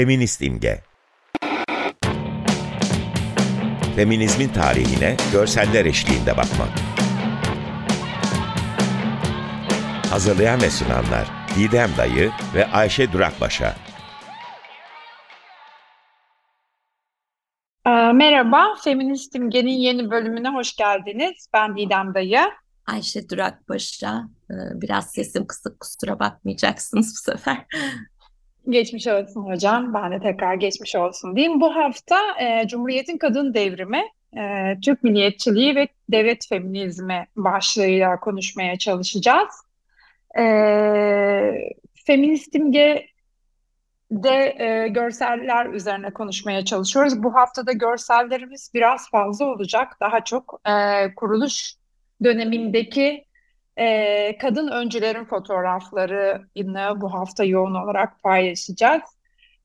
Feminist imge. Feminizmin tarihine görseller eşliğinde bakmak. Hazırlayan ve sunanlar Didem Dayı ve Ayşe Durakbaşa. Ee, Merhaba, Feminist İmge'nin yeni bölümüne hoş geldiniz. Ben Didem Dayı. Ayşe Durakbaş'a e, biraz sesim kısık kusura bakmayacaksınız bu sefer. Geçmiş olsun hocam. Ben de tekrar geçmiş olsun diyeyim. Bu hafta e, Cumhuriyet'in Kadın Devrimi, e, Türk Milliyetçiliği ve Devlet Feminizmi başlığıyla konuşmaya çalışacağız. E, Feminist İmge de e, görseller üzerine konuşmaya çalışıyoruz. Bu haftada görsellerimiz biraz fazla olacak. Daha çok e, kuruluş dönemindeki e, kadın öncülerin fotoğraflarını bu hafta yoğun olarak paylaşacağız.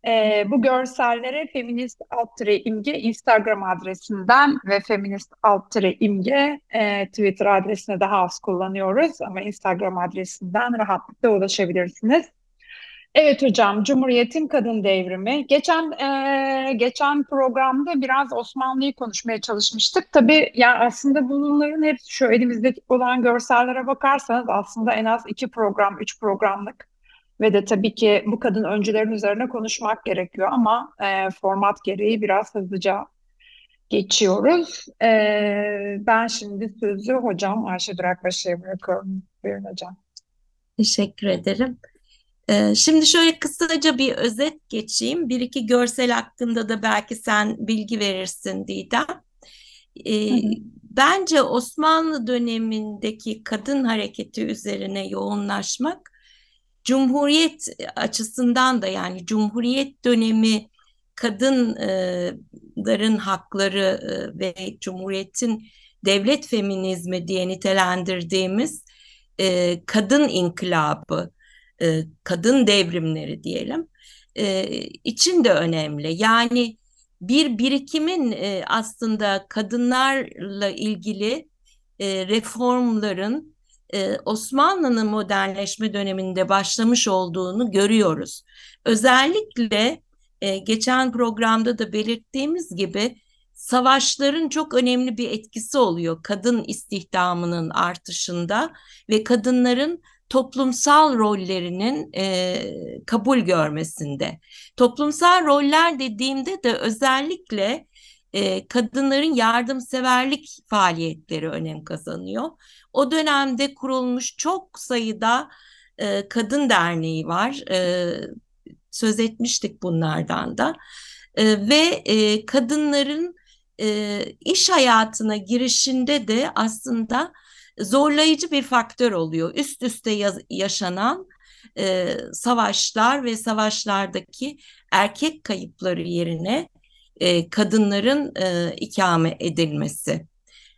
E, bu görsellere feminist alt imge Instagram adresinden ve feminist alt imge e, Twitter adresine daha az kullanıyoruz ama Instagram adresinden rahatlıkla ulaşabilirsiniz. Evet hocam, Cumhuriyet'in kadın devrimi. Geçen e, geçen programda biraz Osmanlı'yı konuşmaya çalışmıştık. Tabii yani aslında bunların hepsi şu elimizde olan görsellere bakarsanız aslında en az iki program, üç programlık ve de tabii ki bu kadın öncülerin üzerine konuşmak gerekiyor ama e, format gereği biraz hızlıca geçiyoruz. E, ben şimdi sözü hocam Ayşe Durakbaşı'ya bırakıyorum. Buyurun hocam. Teşekkür ederim. Ee, şimdi şöyle kısaca bir özet geçeyim. Bir iki görsel hakkında da belki sen bilgi verirsin Didem. Ee, bence Osmanlı dönemindeki kadın hareketi üzerine yoğunlaşmak Cumhuriyet açısından da yani Cumhuriyet dönemi kadınların hakları e, ve Cumhuriyet'in devlet feminizmi diye nitelendirdiğimiz e, kadın inkılabı e, kadın devrimleri diyelim e, için de önemli. Yani bir birikimin e, aslında kadınlarla ilgili e, reformların e, Osmanlı'nın modernleşme döneminde başlamış olduğunu görüyoruz. Özellikle e, geçen programda da belirttiğimiz gibi savaşların çok önemli bir etkisi oluyor kadın istihdamının artışında ve kadınların toplumsal rollerinin e, kabul görmesinde. Toplumsal roller dediğimde de özellikle e, kadınların yardımseverlik faaliyetleri önem kazanıyor. O dönemde kurulmuş çok sayıda e, kadın derneği var. E, söz etmiştik bunlardan da. E, ve e, kadınların e, iş hayatına girişinde de aslında zorlayıcı bir faktör oluyor. Üst üste yaşanan e, savaşlar ve savaşlardaki erkek kayıpları yerine e, kadınların e, ikame edilmesi.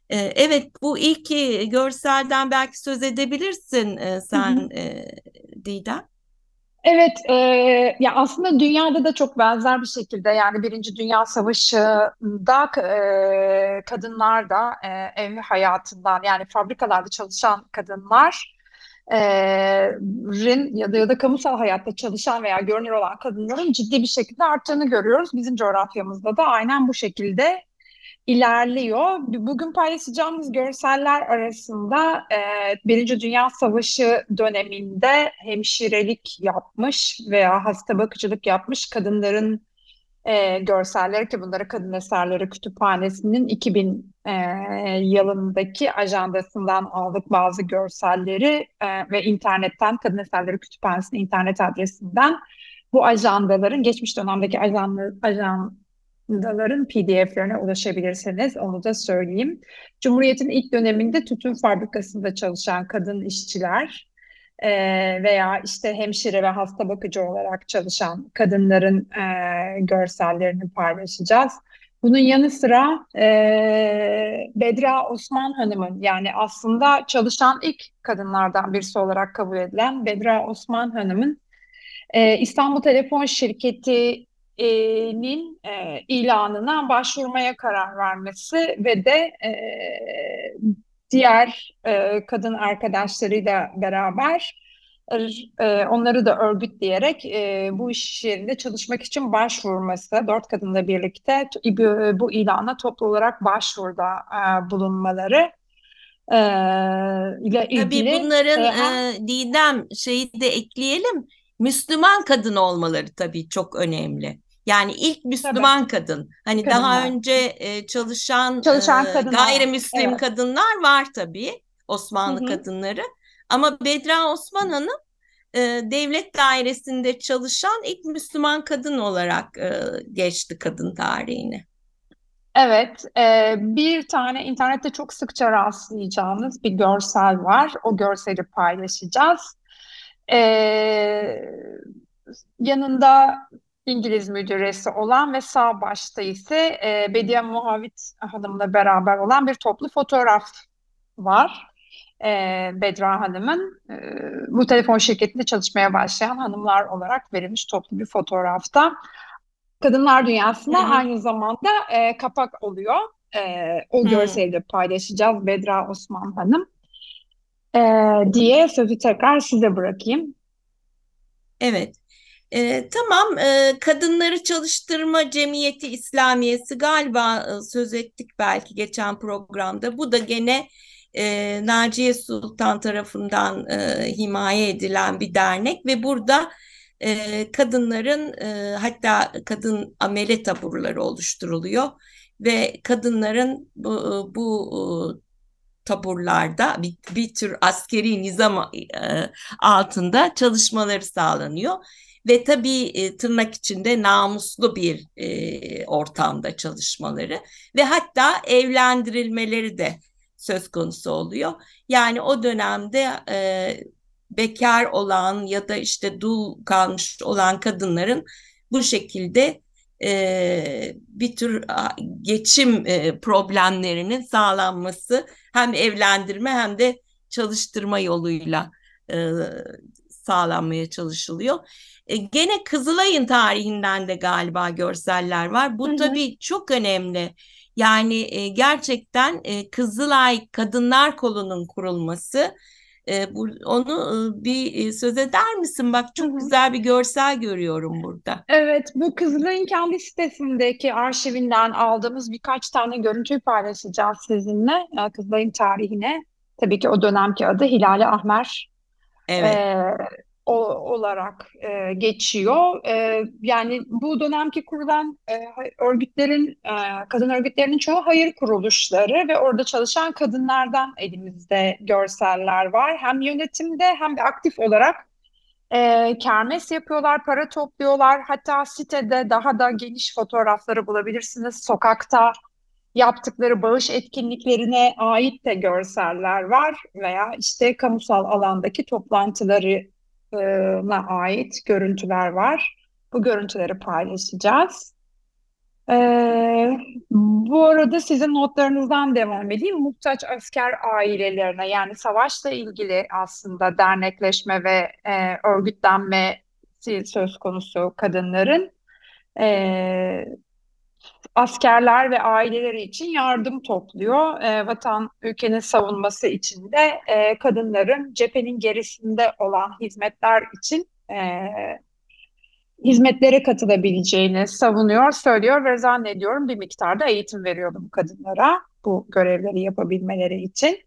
E, evet bu ilk görselden belki söz edebilirsin e, sen hı hı. E, Didem. Evet, e, ya aslında dünyada da çok benzer bir şekilde yani Birinci Dünya Savaşı'nda e, kadınlar da e, ev hayatından yani fabrikalarda çalışan kadınlar e, ya da ya da kamusal hayatta çalışan veya görünür olan kadınların ciddi bir şekilde arttığını görüyoruz. Bizim coğrafyamızda da aynen bu şekilde ilerliyor. Bugün paylaşacağımız görseller arasında e, Birinci Dünya Savaşı döneminde hemşirelik yapmış veya hasta bakıcılık yapmış kadınların e, görselleri ki bunları Kadın Eserleri Kütüphanesi'nin 2000 e, yılındaki ajandasından aldık bazı görselleri e, ve internetten Kadın Eserleri Kütüphanesi'nin internet adresinden bu ajandaların geçmiş dönemdeki ajan, ajan daların PDF'lerine ulaşabilirsiniz. Onu da söyleyeyim. Cumhuriyet'in ilk döneminde tütün fabrikasında çalışan kadın işçiler e, veya işte hemşire ve hasta bakıcı olarak çalışan kadınların e, görsellerini paylaşacağız. Bunun yanı sıra e, Bedra Osman Hanım'ın yani aslında çalışan ilk kadınlardan birisi olarak kabul edilen Bedra Osman Hanım'ın e, İstanbul Telefon Şirketi nin e, ilanına başvurmaya karar vermesi ve de e, diğer e, kadın arkadaşlarıyla beraber e, onları da örgütleyerek e, bu iş yerinde çalışmak için başvurması, dört kadınla birlikte bu, bu ilana toplu olarak başvuruda e, bulunmaları e, ile ilgili. Tabii bunların e, e, Didem şeyi de ekleyelim. Müslüman kadın olmaları tabii çok önemli. Yani ilk Müslüman tabii. kadın. Hani Kadınlar. daha önce e, çalışan, çalışan e, gayrimüslim evet. kadınlar var tabii. Osmanlı Hı-hı. kadınları. Ama Bedra Osman Hanım e, devlet dairesinde çalışan ilk Müslüman kadın olarak e, geçti kadın tarihini. Evet, e, bir tane internette çok sıkça rastlayacağınız bir görsel var. O görseli paylaşacağız. E, yanında İngiliz müdüresi olan ve sağ başta ise e, Bediye Muhavit Hanım'la beraber olan bir toplu fotoğraf var. E, Bedra Hanım'ın e, bu telefon şirketinde çalışmaya başlayan hanımlar olarak verilmiş toplu bir fotoğrafta. Kadınlar Dünyası'na Hı-hı. aynı zamanda e, kapak oluyor. E, o görseli de paylaşacağız Bedra Osman Hanım. E, diye sözü tekrar size bırakayım. Evet. E, tamam, e, Kadınları Çalıştırma Cemiyeti İslamiyesi galiba e, söz ettik belki geçen programda. Bu da gene e, Naciye Sultan tarafından e, himaye edilen bir dernek ve burada e, kadınların e, hatta kadın amele taburları oluşturuluyor ve kadınların bu, bu taburlarda bir, bir tür askeri nizam e, altında çalışmaları sağlanıyor ve tabii e, tırnak içinde namuslu bir e, ortamda çalışmaları ve hatta evlendirilmeleri de söz konusu oluyor. Yani o dönemde e, bekar olan ya da işte dul kalmış olan kadınların bu şekilde e, bir tür geçim e, problemlerinin sağlanması hem evlendirme hem de çalıştırma yoluyla e, sağlanmaya çalışılıyor. E, gene Kızılay'ın tarihinden de galiba görseller var. Bu hı hı. tabii çok önemli. Yani gerçekten Kızılay Kadınlar Kolu'nun kurulması e, bu, onu e, bir e, söz eder misin? Bak çok Hı-hı. güzel bir görsel görüyorum burada. Evet, bu Kızılay'ın kendi sitesindeki arşivinden aldığımız birkaç tane görüntüyü paylaşacağız sizinle. Kızılay'ın tarihine. Tabii ki o dönemki adı Hilali Ahmer. Evet. Ee, o, olarak e, geçiyor. E, yani bu dönemki kurulan e, örgütlerin, e, kadın örgütlerinin çoğu hayır kuruluşları ve orada çalışan kadınlardan elimizde görseller var. Hem yönetimde hem de aktif olarak e, kermes yapıyorlar, para topluyorlar. Hatta sitede daha da geniş fotoğrafları bulabilirsiniz. Sokakta yaptıkları bağış etkinliklerine ait de görseller var veya işte kamusal alandaki toplantıları na ait görüntüler var. Bu görüntüleri paylaşacağız. Ee, bu arada sizin notlarınızdan devam edeyim. Muhtaç asker ailelerine yani savaşla ilgili aslında dernekleşme ve e, örgütlenme söz konusu kadınların e, askerler ve aileleri için yardım topluyor. E, vatan ülkenin savunması için de e, kadınların cephenin gerisinde olan hizmetler için e, hizmetlere katılabileceğini savunuyor, söylüyor ve zannediyorum bir miktarda eğitim veriyor bu kadınlara bu görevleri yapabilmeleri için.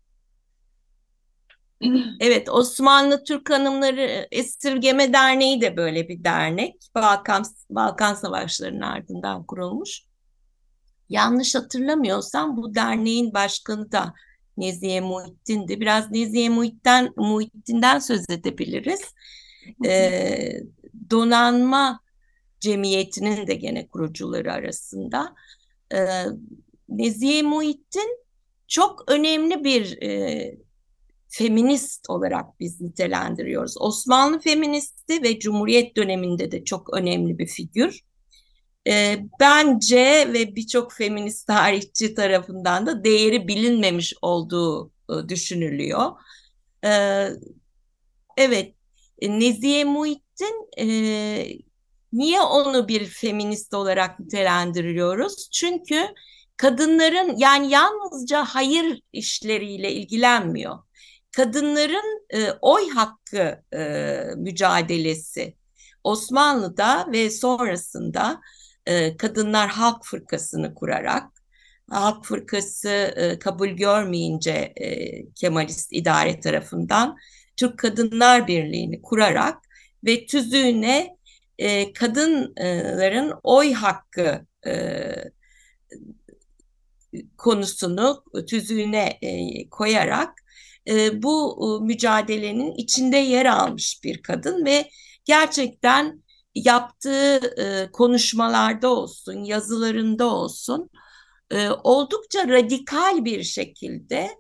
Evet, Osmanlı Türk Hanımları Esirgeme Derneği de böyle bir dernek. Balkan Balkan Savaşları'nın ardından kurulmuş. Yanlış hatırlamıyorsam bu derneğin başkanı da Nezihe Muhittin'di. Biraz Nezihe Muhittin, Muhittin'den söz edebiliriz. Ee, donanma Cemiyeti'nin de gene kurucuları arasında. Ee, Nezihe Muhittin çok önemli bir e, feminist olarak biz nitelendiriyoruz. Osmanlı feministi ve Cumhuriyet döneminde de çok önemli bir figür e, bence ve birçok feminist tarihçi tarafından da değeri bilinmemiş olduğu e, düşünülüyor. E, evet, Nezihe Muhittin e, niye onu bir feminist olarak nitelendiriyoruz? Çünkü kadınların yani yalnızca hayır işleriyle ilgilenmiyor. kadınların e, oy hakkı e, mücadelesi Osmanlı'da ve sonrasında e, Kadınlar Halk Fırkası'nı kurarak Halk Fırkası e, kabul görmeyince e, Kemalist idare tarafından Türk Kadınlar Birliği'ni kurarak ve tüzüğüne kadınların oy hakkı konusunu tüzüğüne koyarak bu mücadelenin içinde yer almış bir kadın ve gerçekten yaptığı e, konuşmalarda olsun, yazılarında olsun e, oldukça radikal bir şekilde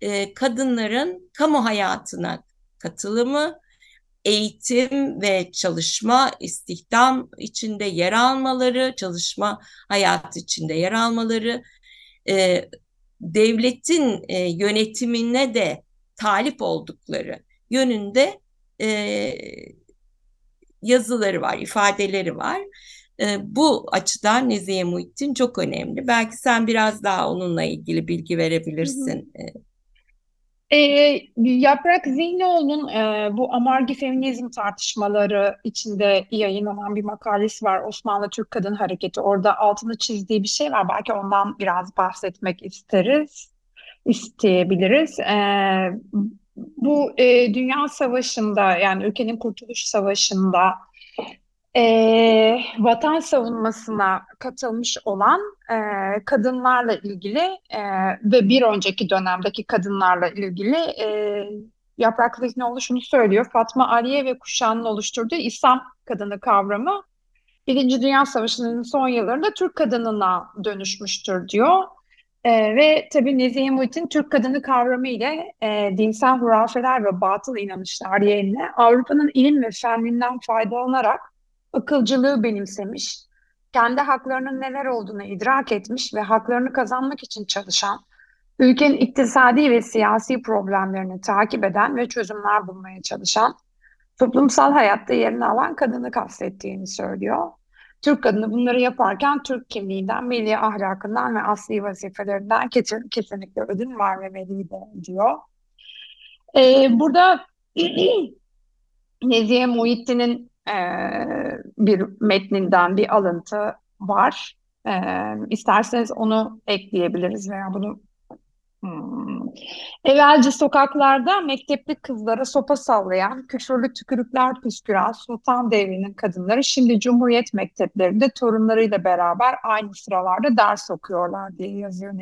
e, kadınların kamu hayatına katılımı, eğitim ve çalışma, istihdam içinde yer almaları, çalışma hayatı içinde yer almaları, e, devletin e, yönetimine de talip oldukları yönünde e, yazıları var, ifadeleri var. E, bu açıdan Nezihe Muhittin çok önemli. Belki sen biraz daha onunla ilgili bilgi verebilirsin. E, Yaprak Zihnoğlu'nun e, bu amargi feminizm tartışmaları içinde yayınlanan bir makalesi var. Osmanlı Türk Kadın Hareketi. Orada altını çizdiği bir şey var. Belki ondan biraz bahsetmek isteriz, isteyebiliriz. E, bu e, Dünya Savaşı'nda yani ülkenin Kurtuluş Savaşı'nda e, vatan savunmasına katılmış olan e, kadınlarla ilgili e, ve bir önceki dönemdeki kadınlarla ilgili e, Yaprak Zihnioğlu şunu söylüyor. Fatma Aliye ve kuşağının oluşturduğu İslam kadını kavramı Birinci Dünya Savaşı'nın son yıllarında Türk kadınına dönüşmüştür diyor. E, ve tabii Nezihe Muhit'in Türk kadını kavramı ile e, dinsel hurafeler ve batıl inanışlar yerine Avrupa'nın ilim ve fenlinden faydalanarak akılcılığı benimsemiş, kendi haklarının neler olduğunu idrak etmiş ve haklarını kazanmak için çalışan, ülkenin iktisadi ve siyasi problemlerini takip eden ve çözümler bulmaya çalışan, toplumsal hayatta yerini alan kadını kastettiğini söylüyor. Türk kadını bunları yaparken Türk kimliğinden, milli ahlakından ve asli vazifelerinden kesinlikle ödün vermemeliydi diyor. Ee, burada Nezihe Muhittin'in e, bir metninden bir alıntı var. E, isterseniz onu ekleyebiliriz veya bunu Hmm. Evvelce sokaklarda mektepli kızlara sopa sallayan, küfürlü tükürükler püsküren Sultan devrinin kadınları şimdi Cumhuriyet mekteplerinde torunlarıyla beraber aynı sıralarda ders okuyorlar diye yazıyor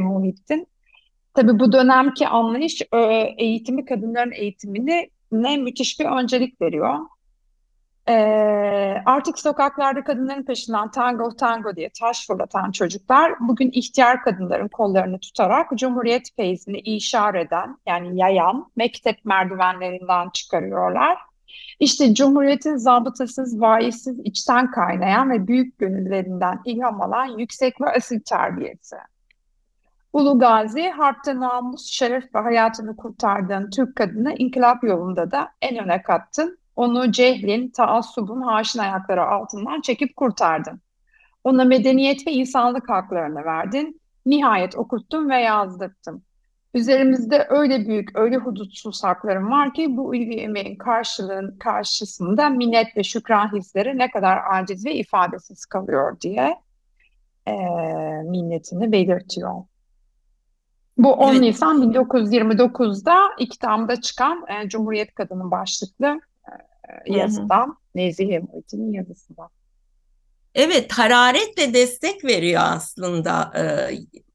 Muhittin. Tabii bu dönemki anlayış eğitimi kadınların eğitimini ne müthiş bir öncelik veriyor. Ee, artık sokaklarda kadınların peşinden tango tango diye taş fırlatan çocuklar bugün ihtiyar kadınların kollarını tutarak Cumhuriyet feyzini işar eden yani yayan mektep merdivenlerinden çıkarıyorlar. İşte Cumhuriyet'in zabıtasız, vaizsiz, içten kaynayan ve büyük gönüllerinden ilham alan yüksek ve asil terbiyesi. Ulu Gazi, harpte namus, şeref ve hayatını kurtardığın Türk kadını inkılap yolunda da en öne kattın onu cehlin, taassubun haşin ayakları altından çekip kurtardın. Ona medeniyet ve insanlık haklarını verdin. Nihayet okuttun ve yazdırttın. Üzerimizde öyle büyük, öyle hudutsuz hakların var ki bu ilgi emeğin karşılığın karşısında minnet ve şükran hisleri ne kadar aciz ve ifadesiz kalıyor diye e, minnetini belirtiyor. Bu 10 evet. Nisan 1929'da İktam'da çıkan e, Cumhuriyet Kadını başlıklı yazıdan, Nezihe Muhit'in yazısından. Evet, hararetle destek veriyor aslında e,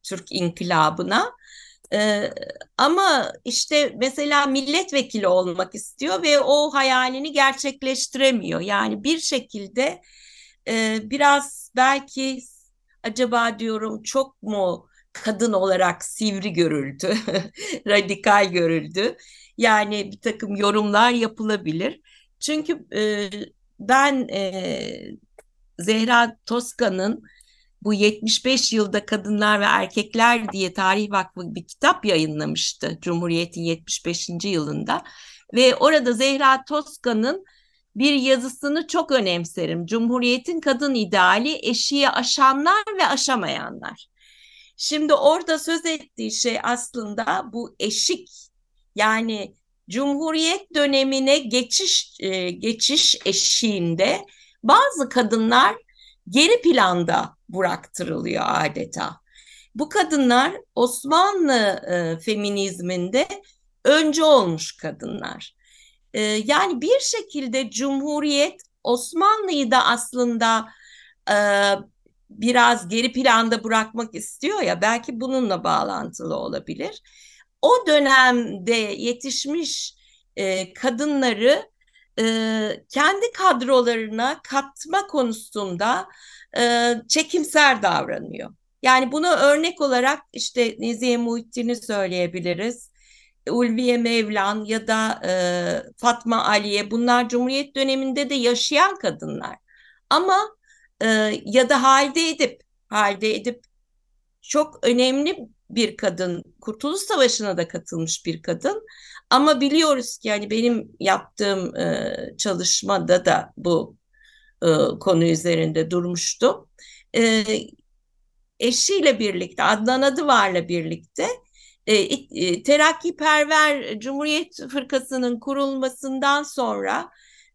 Türk inkılabına. E, ama işte mesela milletvekili olmak istiyor ve o hayalini gerçekleştiremiyor. Yani bir şekilde e, biraz belki acaba diyorum çok mu kadın olarak sivri görüldü, radikal görüldü. Yani bir takım yorumlar yapılabilir. Çünkü e, ben e, Zehra Toska'nın bu 75 yılda kadınlar ve erkekler diye Tarih Vakfı bir kitap yayınlamıştı Cumhuriyet'in 75. yılında ve orada Zehra Toska'nın bir yazısını çok önemserim. Cumhuriyet'in kadın ideali eşiği aşanlar ve aşamayanlar. Şimdi orada söz ettiği şey aslında bu eşik Yani Cumhuriyet dönemine geçiş e, geçiş eşiğinde bazı kadınlar geri planda bıraktırılıyor adeta. Bu kadınlar Osmanlı e, feminizminde önce olmuş kadınlar. E, yani bir şekilde Cumhuriyet Osmanlı'yı da aslında e, biraz geri planda bırakmak istiyor ya belki bununla bağlantılı olabilir. O dönemde yetişmiş e, kadınları e, kendi kadrolarına katma konusunda e, çekimser davranıyor. Yani buna örnek olarak işte Nezihe Muhittin'i söyleyebiliriz. Ulviye Mevlan ya da e, Fatma Aliye bunlar Cumhuriyet döneminde de yaşayan kadınlar. Ama e, ya da Halide Edip, Halide Edip çok önemli bir kadın. Kurtuluş Savaşı'na da katılmış bir kadın. Ama biliyoruz ki yani benim yaptığım e, çalışmada da bu e, konu üzerinde durmuştum. E, eşiyle birlikte Adnan Adıvar'la birlikte e, e, Terakkiperver Cumhuriyet Fırkası'nın kurulmasından sonra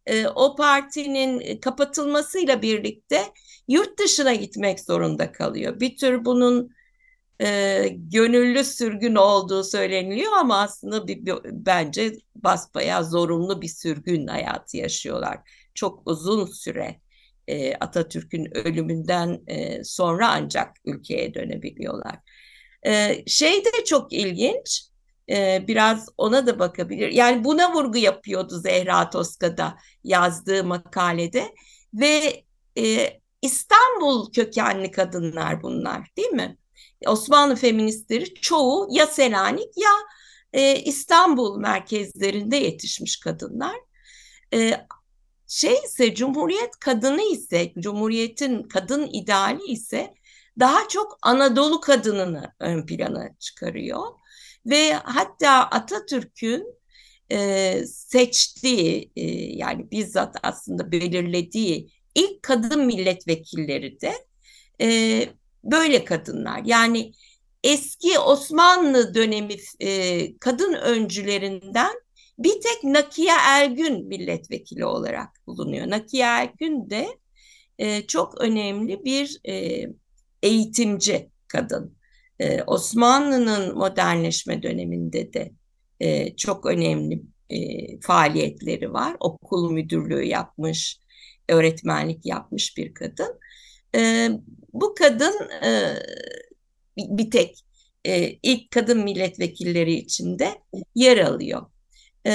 e, o partinin kapatılmasıyla birlikte yurt dışına gitmek zorunda kalıyor. Bir tür bunun e, gönüllü sürgün olduğu söyleniliyor ama aslında bir, bir, bence basbayağı zorunlu bir sürgün hayatı yaşıyorlar. Çok uzun süre e, Atatürk'ün ölümünden e, sonra ancak ülkeye dönebiliyorlar. E, şey de çok ilginç, e, biraz ona da bakabilir. Yani buna vurgu yapıyordu Zehra Toska'da yazdığı makalede ve e, İstanbul kökenli kadınlar bunlar değil mi? Osmanlı feministleri çoğu ya Selanik ya e, İstanbul merkezlerinde yetişmiş kadınlar. E, şey ise Cumhuriyet kadını ise Cumhuriyet'in kadın ideali ise daha çok Anadolu kadınını ön plana çıkarıyor ve hatta Atatürk'ün e, seçtiği e, yani bizzat aslında belirlediği ilk kadın milletvekilleri de e, böyle kadınlar. Yani eski Osmanlı dönemi e, kadın öncülerinden bir tek Nakiye Ergün milletvekili olarak bulunuyor. Nakiye Ergün de e, çok önemli bir e, eğitimci kadın. E, Osmanlı'nın modernleşme döneminde de e, çok önemli e, faaliyetleri var. Okul müdürlüğü yapmış, öğretmenlik yapmış bir kadın. E, bu kadın e, bir tek e, ilk kadın milletvekilleri içinde yer alıyor. E,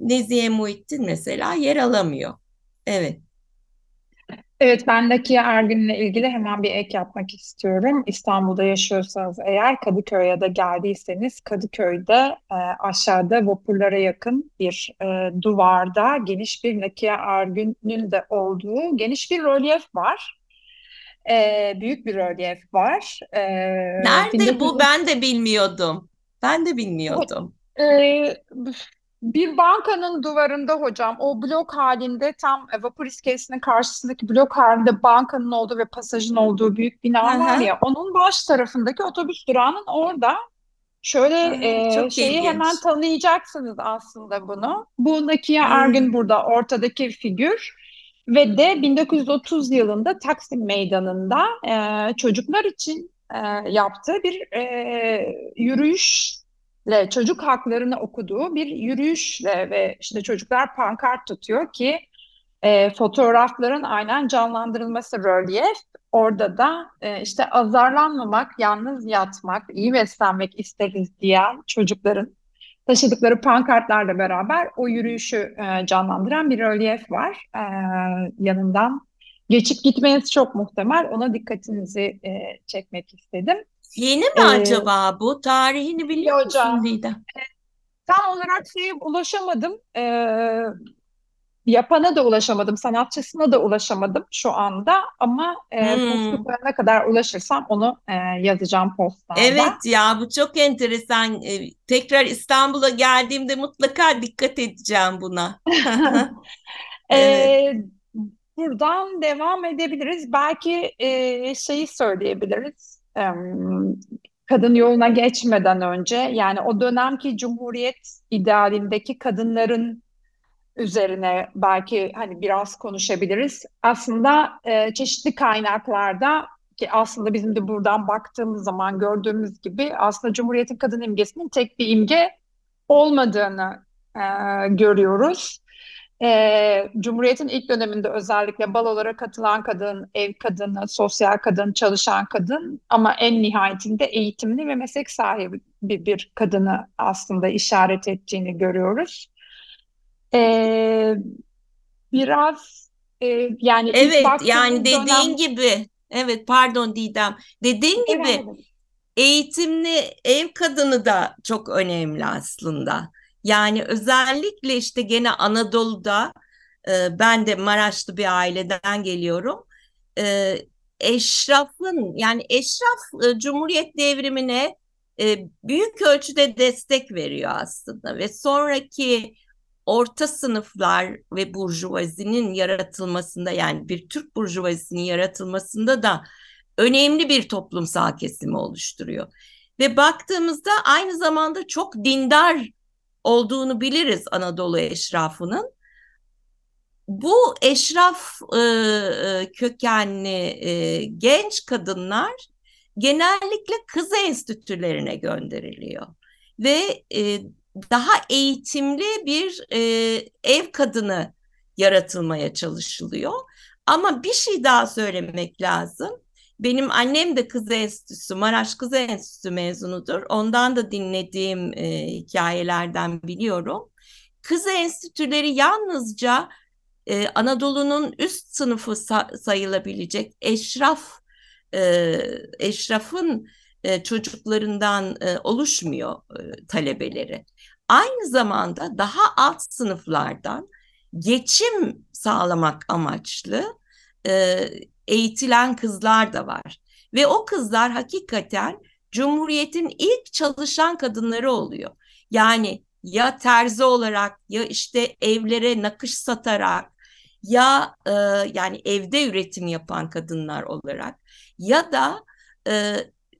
Nezihe Muhittin mesela yer alamıyor. Evet. Evet, ben Nakiye Ergün'le ilgili hemen bir ek yapmak istiyorum. İstanbul'da yaşıyorsanız eğer Kadıköy'e da geldiyseniz Kadıköy'de e, aşağıda vapurlara yakın bir e, duvarda geniş bir Nakiye Ergün'ün de olduğu geniş bir rölyef var. E, büyük bir rölyef var. E, Nerede 19... bu? Ben de bilmiyordum. Ben de bilmiyordum. E, bir bankanın duvarında hocam o blok halinde tam vapur iskelesinin karşısındaki blok halinde bankanın olduğu ve pasajın olduğu büyük bina var ya onun baş tarafındaki otobüs durağının orada şöyle Aha, e, şeyi ilginç. hemen tanıyacaksınız aslında bunu. Bu Nakiye hmm. Ergün burada ortadaki figür ve de 1930 yılında Taksim Meydanı'nda e, çocuklar için e, yaptığı bir e, yürüyüş ile çocuk haklarını okuduğu bir yürüyüşle ve işte çocuklar pankart tutuyor ki e, fotoğrafların aynen canlandırılması rölyef. Orada da e, işte azarlanmamak, yalnız yatmak, iyi beslenmek isteriz diyen çocukların taşıdıkları pankartlarla beraber o yürüyüşü e, canlandıran bir rölyef var e, yanından. Geçip gitmeniz çok muhtemel. Ona dikkatinizi e, çekmek istedim. Yeni mi ee, acaba bu? Tarihini biliyor hocam, musun Didem? Tam olarak şeye ulaşamadım. Ee, yapana da ulaşamadım, sanatçısına da ulaşamadım şu anda ama e, hmm. ne kadar ulaşırsam onu e, yazacağım postlarda. Evet ya bu çok enteresan. Ee, tekrar İstanbul'a geldiğimde mutlaka dikkat edeceğim buna. evet. Ee, buradan devam edebiliriz. Belki e, şeyi söyleyebiliriz kadın yoluna geçmeden önce yani o dönemki Cumhuriyet idealindeki kadınların üzerine belki hani biraz konuşabiliriz. Aslında e, çeşitli kaynaklarda ki aslında bizim de buradan baktığımız zaman gördüğümüz gibi aslında Cumhuriyet'in kadın imgesinin tek bir imge olmadığını e, görüyoruz. E, Cumhuriyet'in ilk döneminde özellikle balolara katılan kadın, ev kadını, sosyal kadın, çalışan kadın ama en nihayetinde eğitimli ve meslek sahibi bir, kadını aslında işaret ettiğini görüyoruz. E, biraz e, yani evet yani dediğin dönem... gibi evet pardon Didem dediğin gibi eğitimli ev kadını da çok önemli aslında. Yani özellikle işte gene Anadolu'da e, ben de Maraşlı bir aileden geliyorum. E, eşrafın yani eşraf e, Cumhuriyet devrimine e, büyük ölçüde destek veriyor aslında ve sonraki orta sınıflar ve burjuvazinin yaratılmasında yani bir Türk burjuvazisinin yaratılmasında da önemli bir toplumsal kesimi oluşturuyor. Ve baktığımızda aynı zamanda çok dindar olduğunu biliriz Anadolu eşrafının. Bu eşraf e, e, kökenli e, genç kadınlar genellikle kız enstitülerine gönderiliyor ve e, daha eğitimli bir e, ev kadını yaratılmaya çalışılıyor. Ama bir şey daha söylemek lazım. Benim annem de Kız Enstitüsü, Maraş Kız Enstitüsü mezunudur. Ondan da dinlediğim e, hikayelerden biliyorum. Kız enstitüleri yalnızca e, Anadolu'nun üst sınıfı sa- sayılabilecek eşraf e, eşrafın e, çocuklarından e, oluşmuyor e, talebeleri. Aynı zamanda daha alt sınıflardan geçim sağlamak amaçlı eğitilen kızlar da var. Ve o kızlar hakikaten Cumhuriyet'in ilk çalışan kadınları oluyor. Yani ya terzi olarak ya işte evlere nakış satarak ya e, yani evde üretim yapan kadınlar olarak ya da e,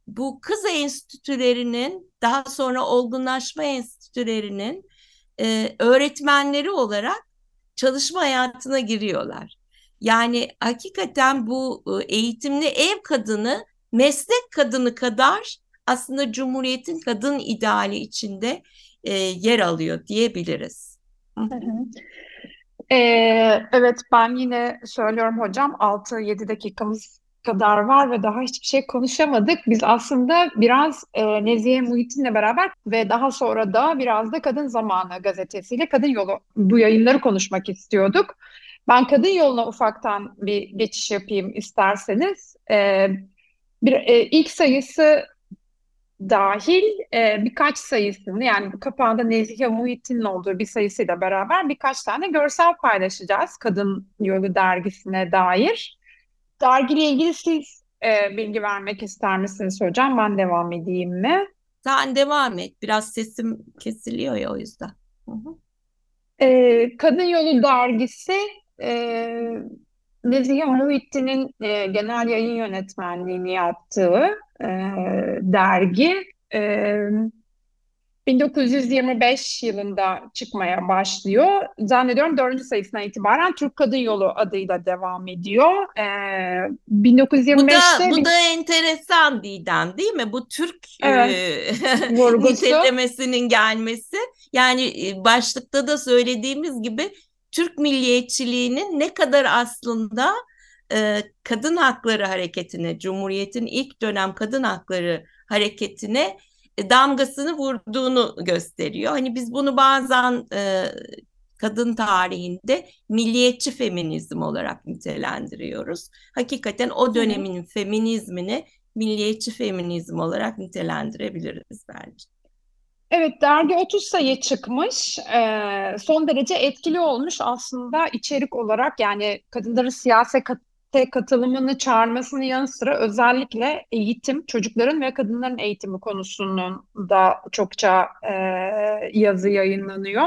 bu kız enstitülerinin daha sonra olgunlaşma enstitülerinin e, öğretmenleri olarak çalışma hayatına giriyorlar. Yani hakikaten bu e, eğitimli ev kadını meslek kadını kadar aslında Cumhuriyet'in kadın ideali içinde e, yer alıyor diyebiliriz. Ee, evet ben yine söylüyorum hocam 6-7 dakikamız kadar var ve daha hiçbir şey konuşamadık. Biz aslında biraz e, Nezihe Muhittin'le beraber ve daha sonra da biraz da Kadın Zamanı gazetesiyle Kadın Yolu bu yayınları konuşmak istiyorduk. Ben Kadın Yolu'na ufaktan bir geçiş yapayım isterseniz. E, bir, e, ilk sayısı dahil e, birkaç sayısını yani kapağında Nezihe Muhittin'in olduğu bir sayısıyla beraber birkaç tane görsel paylaşacağız Kadın Yolu dergisine dair. Dergiyle ilgili siz e, bilgi vermek ister misiniz hocam? Ben devam edeyim mi? Sen devam et. Biraz sesim kesiliyor ya o yüzden. Hı hı. E, Kadın Yolu dergisi e, Nezihe Muhittin'in e, genel yayın yönetmenliğini yaptığı e, dergi. E, 1925 yılında çıkmaya başlıyor. Zannediyorum dördüncü sayısından itibaren Türk Kadın Yolu adıyla devam ediyor. Ee, 1925'te... Bu da, bu da enteresan Didem değil mi? Bu Türk evet, e, nitelemesinin gelmesi. Yani e, başlıkta da söylediğimiz gibi Türk milliyetçiliğinin ne kadar aslında e, kadın hakları hareketine, Cumhuriyet'in ilk dönem kadın hakları hareketine e, damgasını vurduğunu gösteriyor. Hani biz bunu bazen e, kadın tarihinde milliyetçi feminizm olarak nitelendiriyoruz. Hakikaten o dönemin feminizmini milliyetçi feminizm olarak nitelendirebiliriz bence. Evet, dergi 30 sayı çıkmış. Ee, son derece etkili olmuş aslında içerik olarak yani kadınların siyasi kat katılımını çağırmasının yanı sıra özellikle eğitim, çocukların ve kadınların eğitimi konusunun da çokça e, yazı yayınlanıyor.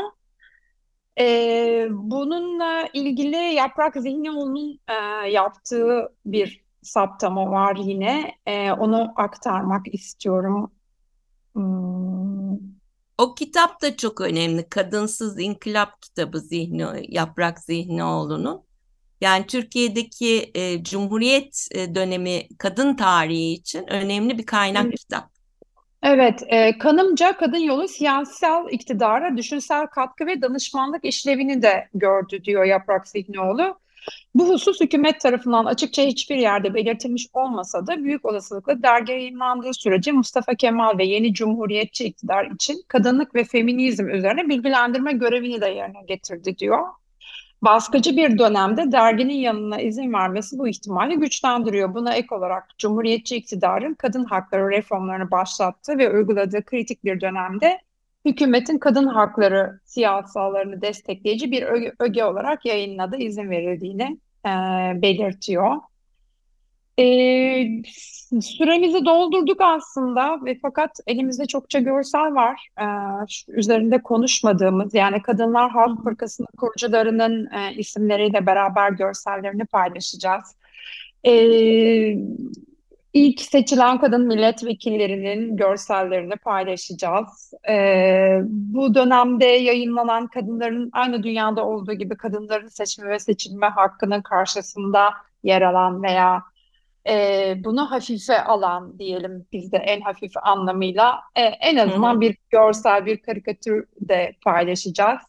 E, bununla ilgili Yaprak Zihnioğlu'nun e, yaptığı bir saptama var yine. E, onu aktarmak istiyorum. Hmm. O kitap da çok önemli. Kadınsız İnkılap kitabı Zihni, Yaprak Zihnioğlu'nun. Yani Türkiye'deki e, Cumhuriyet e, dönemi kadın tarihi için önemli bir kaynak Evet. kitap. Evet, e, kanımca kadın yolu siyasal iktidara düşünsel katkı ve danışmanlık işlevini de gördü diyor Yaprak Zihnioğlu. Bu husus hükümet tarafından açıkça hiçbir yerde belirtilmiş olmasa da büyük olasılıkla dergi yayınlandığı sürece Mustafa Kemal ve yeni cumhuriyetçi iktidar için kadınlık ve feminizm üzerine bilgilendirme görevini de yerine getirdi diyor. Baskıcı bir dönemde derginin yanına izin vermesi bu ihtimali güçlendiriyor. Buna ek olarak Cumhuriyetçi iktidarın kadın hakları reformlarını başlattığı ve uyguladığı kritik bir dönemde hükümetin kadın hakları siyasalarını destekleyici bir öge, olarak yayınladığı izin verildiğini e, belirtiyor. E, süremizi doldurduk aslında ve fakat elimizde çokça görsel var. E, üzerinde konuşmadığımız yani Kadınlar Halk Fırkası'nın kurucularının e, isimleriyle beraber görsellerini paylaşacağız. E, ilk seçilen kadın milletvekillerinin görsellerini paylaşacağız. Ee, bu dönemde yayınlanan kadınların aynı dünyada olduğu gibi kadınların seçme ve seçilme hakkının karşısında yer alan veya e, bunu hafife alan diyelim bizde en hafif anlamıyla e, en azından bir görsel bir karikatür de paylaşacağız.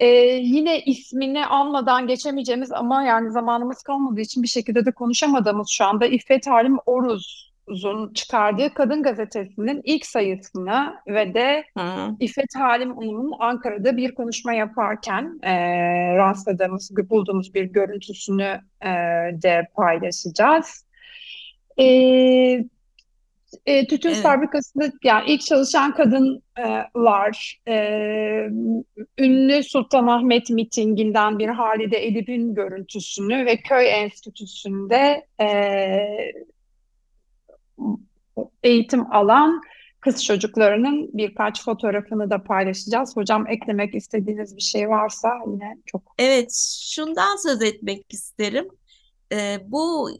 Ee, yine ismini almadan geçemeyeceğimiz ama yani zamanımız kalmadığı için bir şekilde de konuşamadığımız şu anda İffet Halim Oruz'un çıkardığı Kadın Gazetesi'nin ilk sayısını ve de Hı. İffet Halim Un'un Ankara'da bir konuşma yaparken e, rastladığımız, bulduğumuz bir görüntüsünü e, de paylaşacağız. E, e, tütün Evet. fabrikasında yani ilk çalışan kadınlar, e, ünlü Sultanahmet mitinginden bir Halide Edip'in görüntüsünü ve köy enstitüsünde e, eğitim alan kız çocuklarının birkaç fotoğrafını da paylaşacağız. Hocam eklemek istediğiniz bir şey varsa yine çok. Evet, şundan söz etmek isterim. Ee, bu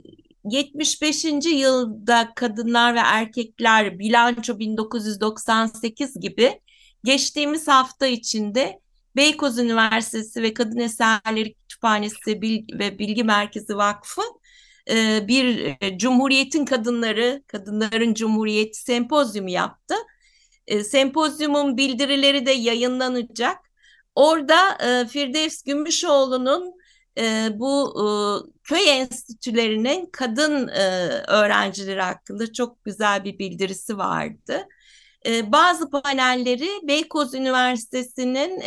75. yılda kadınlar ve erkekler bilanço 1998 gibi geçtiğimiz hafta içinde Beykoz Üniversitesi ve Kadın Eserleri Kütüphanesi ve Bilgi Merkezi Vakfı e, bir e, Cumhuriyet'in kadınları, kadınların Cumhuriyeti sempozyumu yaptı. E, sempozyumun bildirileri de yayınlanacak. Orada Firdevs Gümüşoğlu'nun bu köy enstitülerinin kadın öğrencileri hakkında çok güzel bir bildirisi vardı. bazı panelleri Beykoz Üniversitesi'nin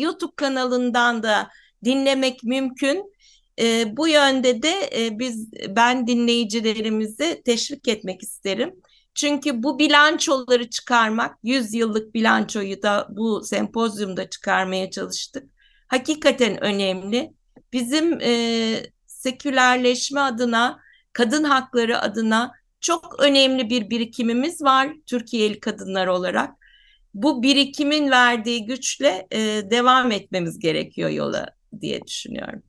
YouTube kanalından da dinlemek mümkün. E, bu yönde de e, biz ben dinleyicilerimizi teşvik etmek isterim. Çünkü bu bilançoları çıkarmak, 100 yıllık bilançoyu da bu sempozyumda çıkarmaya çalıştık. Hakikaten önemli. Bizim e, sekülerleşme adına, kadın hakları adına çok önemli bir birikimimiz var Türkiye'li kadınlar olarak. Bu birikimin verdiği güçle e, devam etmemiz gerekiyor yola diye düşünüyorum.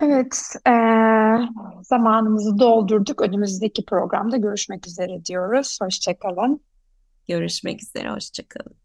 Evet, eee, zamanımızı doldurduk. Önümüzdeki programda görüşmek üzere diyoruz. Hoşçakalın. Görüşmek üzere, hoşçakalın.